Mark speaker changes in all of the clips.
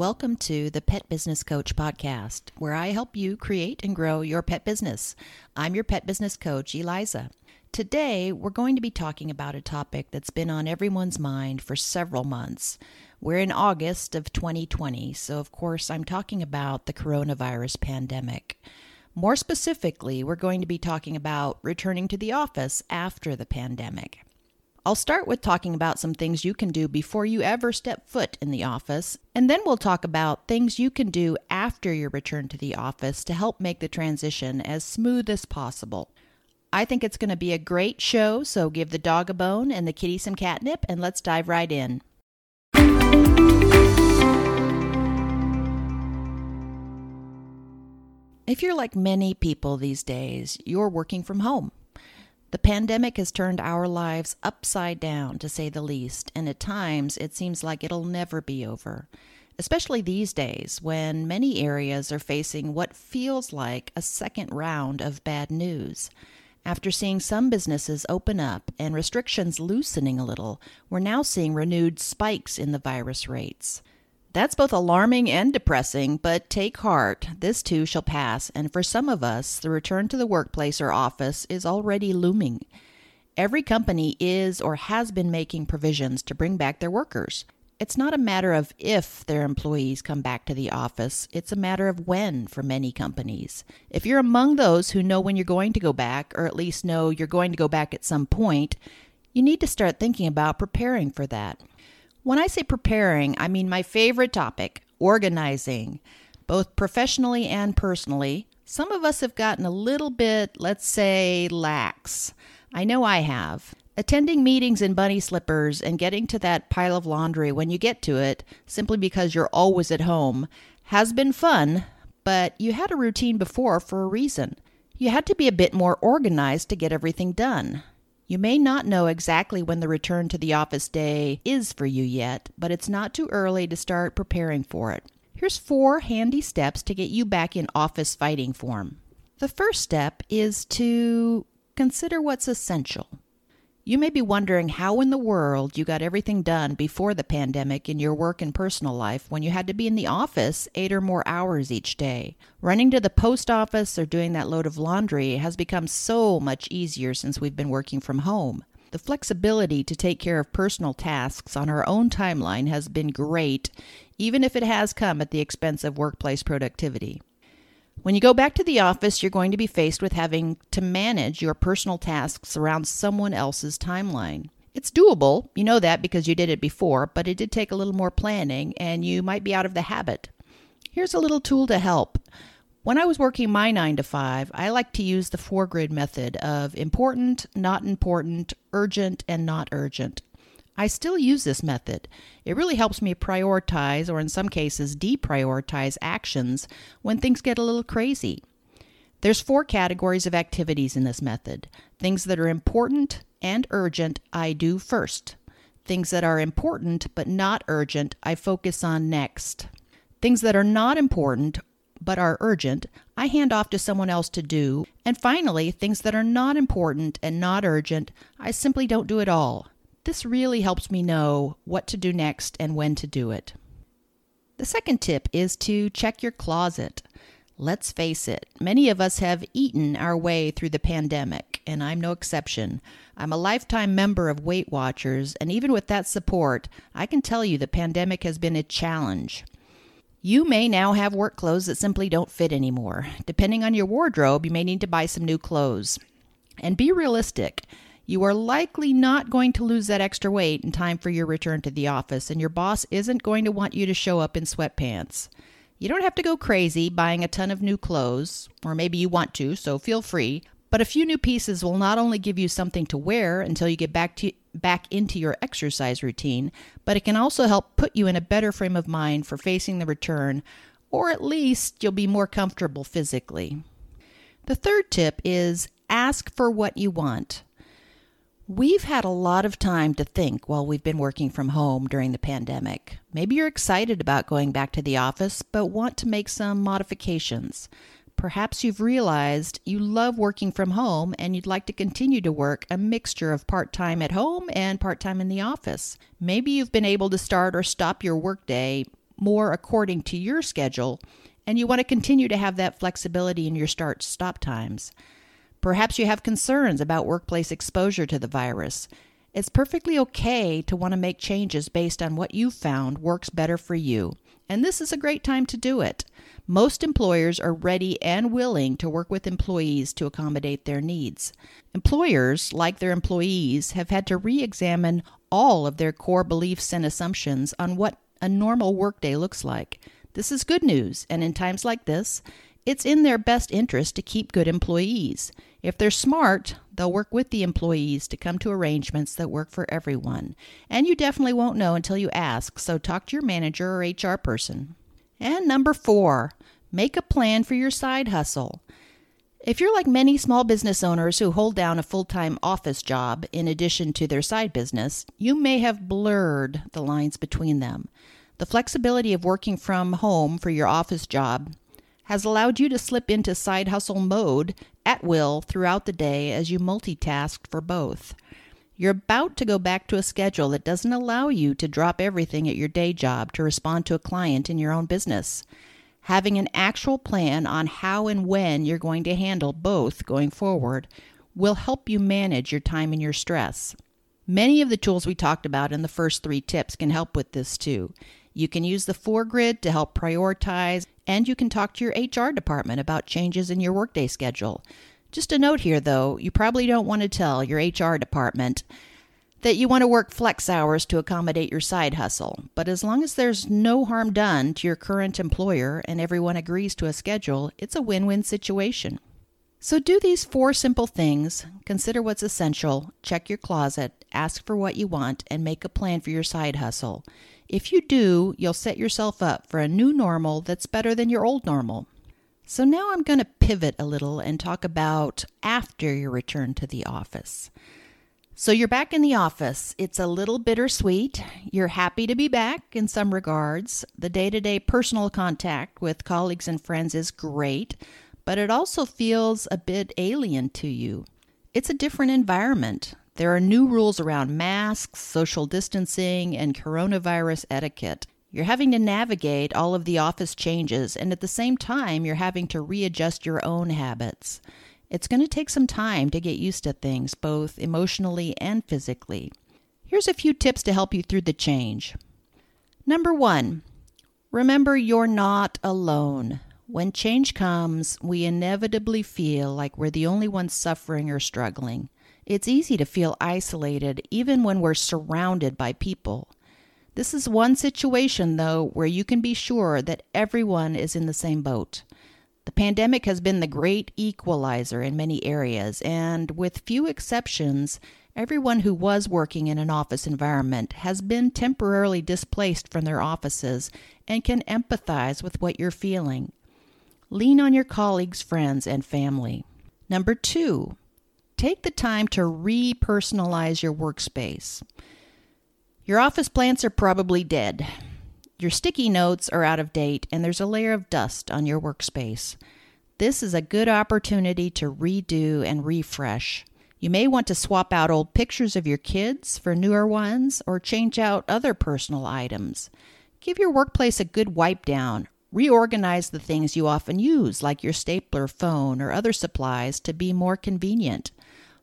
Speaker 1: welcome to the Pet Business Coach podcast, where I help you create and grow your pet business. I'm your pet business coach, Eliza. Today, we're going to be talking about a topic that's been on everyone's mind for several months. We're in August of 2020, so of course, I'm talking about the coronavirus pandemic. More specifically, we're going to be talking about returning to the office after the pandemic. I'll start with talking about some things you can do before you ever step foot in the office, and then we'll talk about things you can do after your return to the office to help make the transition as smooth as possible. I think it's going to be a great show, so give the dog a bone and the kitty some catnip, and let's dive right in. If you're like many people these days, you're working from home. The pandemic has turned our lives upside down, to say the least, and at times it seems like it'll never be over. Especially these days, when many areas are facing what feels like a second round of bad news. After seeing some businesses open up and restrictions loosening a little, we're now seeing renewed spikes in the virus rates. That's both alarming and depressing, but take heart. This too shall pass, and for some of us, the return to the workplace or office is already looming. Every company is or has been making provisions to bring back their workers. It's not a matter of if their employees come back to the office, it's a matter of when for many companies. If you're among those who know when you're going to go back, or at least know you're going to go back at some point, you need to start thinking about preparing for that. When I say preparing, I mean my favorite topic organizing, both professionally and personally. Some of us have gotten a little bit, let's say, lax. I know I have. Attending meetings in bunny slippers and getting to that pile of laundry when you get to it, simply because you're always at home, has been fun, but you had a routine before for a reason. You had to be a bit more organized to get everything done. You may not know exactly when the return to the office day is for you yet, but it's not too early to start preparing for it. Here's four handy steps to get you back in office fighting form. The first step is to consider what's essential. You may be wondering how in the world you got everything done before the pandemic in your work and personal life when you had to be in the office eight or more hours each day. Running to the post office or doing that load of laundry has become so much easier since we've been working from home. The flexibility to take care of personal tasks on our own timeline has been great, even if it has come at the expense of workplace productivity. When you go back to the office, you're going to be faced with having to manage your personal tasks around someone else's timeline. It's doable, you know that because you did it before, but it did take a little more planning and you might be out of the habit. Here's a little tool to help. When I was working my 9 to 5, I like to use the four grid method of important, not important, urgent, and not urgent. I still use this method. It really helps me prioritize, or in some cases, deprioritize actions when things get a little crazy. There's four categories of activities in this method. Things that are important and urgent, I do first. Things that are important but not urgent, I focus on next. Things that are not important but are urgent, I hand off to someone else to do. And finally, things that are not important and not urgent, I simply don't do at all. This really helps me know what to do next and when to do it. The second tip is to check your closet. Let's face it, many of us have eaten our way through the pandemic, and I'm no exception. I'm a lifetime member of Weight Watchers, and even with that support, I can tell you the pandemic has been a challenge. You may now have work clothes that simply don't fit anymore. Depending on your wardrobe, you may need to buy some new clothes. And be realistic you are likely not going to lose that extra weight in time for your return to the office, and your boss isn't going to want you to show up in sweatpants. You don't have to go crazy buying a ton of new clothes, or maybe you want to, so feel free. But a few new pieces will not only give you something to wear until you get back to back into your exercise routine, but it can also help put you in a better frame of mind for facing the return, or at least you'll be more comfortable physically. The third tip is ask for what you want. We've had a lot of time to think while we've been working from home during the pandemic. Maybe you're excited about going back to the office, but want to make some modifications. Perhaps you've realized you love working from home and you'd like to continue to work a mixture of part time at home and part time in the office. Maybe you've been able to start or stop your workday more according to your schedule, and you want to continue to have that flexibility in your start stop times. Perhaps you have concerns about workplace exposure to the virus. It's perfectly okay to want to make changes based on what you found works better for you, and this is a great time to do it. Most employers are ready and willing to work with employees to accommodate their needs. Employers, like their employees, have had to re examine all of their core beliefs and assumptions on what a normal workday looks like. This is good news, and in times like this, it's in their best interest to keep good employees. If they're smart, they'll work with the employees to come to arrangements that work for everyone. And you definitely won't know until you ask, so talk to your manager or HR person. And number four, make a plan for your side hustle. If you're like many small business owners who hold down a full time office job in addition to their side business, you may have blurred the lines between them. The flexibility of working from home for your office job has allowed you to slip into side hustle mode at will throughout the day as you multitask for both. You're about to go back to a schedule that doesn't allow you to drop everything at your day job to respond to a client in your own business. Having an actual plan on how and when you're going to handle both going forward will help you manage your time and your stress. Many of the tools we talked about in the first three tips can help with this too. You can use the four grid to help prioritize, and you can talk to your HR department about changes in your workday schedule. Just a note here, though, you probably don't want to tell your HR department that you want to work flex hours to accommodate your side hustle. But as long as there's no harm done to your current employer and everyone agrees to a schedule, it's a win win situation. So do these four simple things consider what's essential, check your closet, ask for what you want, and make a plan for your side hustle. If you do, you'll set yourself up for a new normal that's better than your old normal. So now I'm going to pivot a little and talk about after your return to the office. So you're back in the office. It's a little bittersweet. You're happy to be back in some regards. The day to day personal contact with colleagues and friends is great, but it also feels a bit alien to you. It's a different environment. There are new rules around masks, social distancing, and coronavirus etiquette. You're having to navigate all of the office changes, and at the same time, you're having to readjust your own habits. It's going to take some time to get used to things, both emotionally and physically. Here's a few tips to help you through the change. Number one, remember you're not alone. When change comes, we inevitably feel like we're the only ones suffering or struggling. It's easy to feel isolated even when we're surrounded by people. This is one situation, though, where you can be sure that everyone is in the same boat. The pandemic has been the great equalizer in many areas, and with few exceptions, everyone who was working in an office environment has been temporarily displaced from their offices and can empathize with what you're feeling. Lean on your colleagues, friends, and family. Number two, take the time to re-personalize your workspace. Your office plants are probably dead. Your sticky notes are out of date, and there's a layer of dust on your workspace. This is a good opportunity to redo and refresh. You may want to swap out old pictures of your kids for newer ones or change out other personal items. Give your workplace a good wipe down. Reorganize the things you often use, like your stapler, phone, or other supplies, to be more convenient.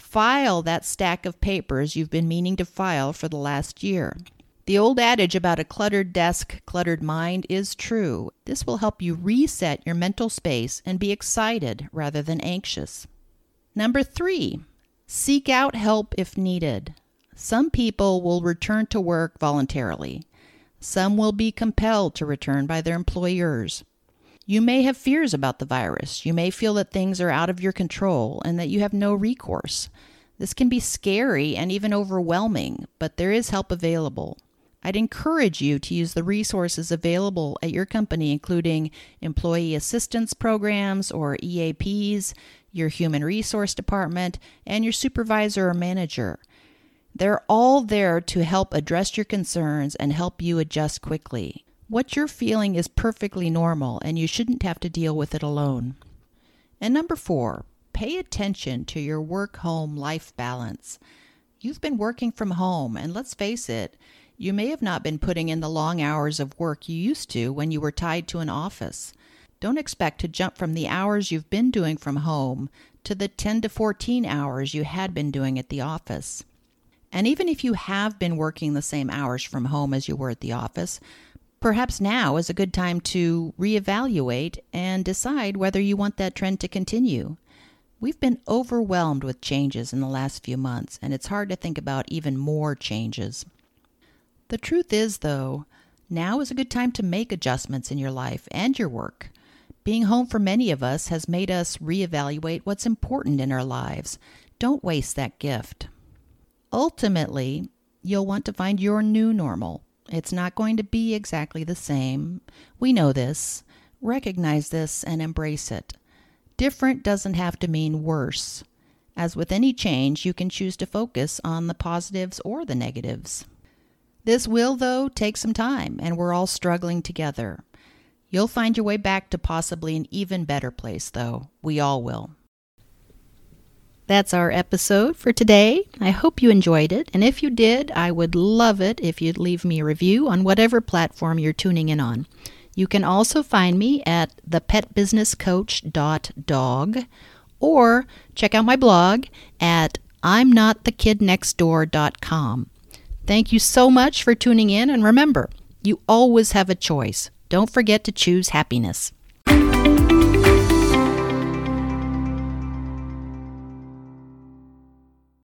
Speaker 1: File that stack of papers you've been meaning to file for the last year. The old adage about a cluttered desk, cluttered mind is true. This will help you reset your mental space and be excited rather than anxious. Number three, seek out help if needed. Some people will return to work voluntarily. Some will be compelled to return by their employers. You may have fears about the virus. You may feel that things are out of your control and that you have no recourse. This can be scary and even overwhelming, but there is help available. I'd encourage you to use the resources available at your company, including employee assistance programs or EAPs, your human resource department, and your supervisor or manager. They're all there to help address your concerns and help you adjust quickly. What you're feeling is perfectly normal and you shouldn't have to deal with it alone. And number four, pay attention to your work home life balance. You've been working from home, and let's face it, You may have not been putting in the long hours of work you used to when you were tied to an office. Don't expect to jump from the hours you've been doing from home to the 10 to 14 hours you had been doing at the office. And even if you have been working the same hours from home as you were at the office, perhaps now is a good time to reevaluate and decide whether you want that trend to continue. We've been overwhelmed with changes in the last few months, and it's hard to think about even more changes. The truth is, though, now is a good time to make adjustments in your life and your work. Being home for many of us has made us reevaluate what's important in our lives. Don't waste that gift. Ultimately, you'll want to find your new normal. It's not going to be exactly the same. We know this. Recognize this and embrace it. Different doesn't have to mean worse. As with any change, you can choose to focus on the positives or the negatives. This will, though, take some time, and we're all struggling together. You'll find your way back to possibly an even better place, though. We all will. That's our episode for today. I hope you enjoyed it, and if you did, I would love it if you'd leave me a review on whatever platform you're tuning in on. You can also find me at thepetbusinesscoach.dog or check out my blog at imnotthekidnextdoor.com. Thank you so much for tuning in, and remember, you always have a choice. Don't forget to choose happiness.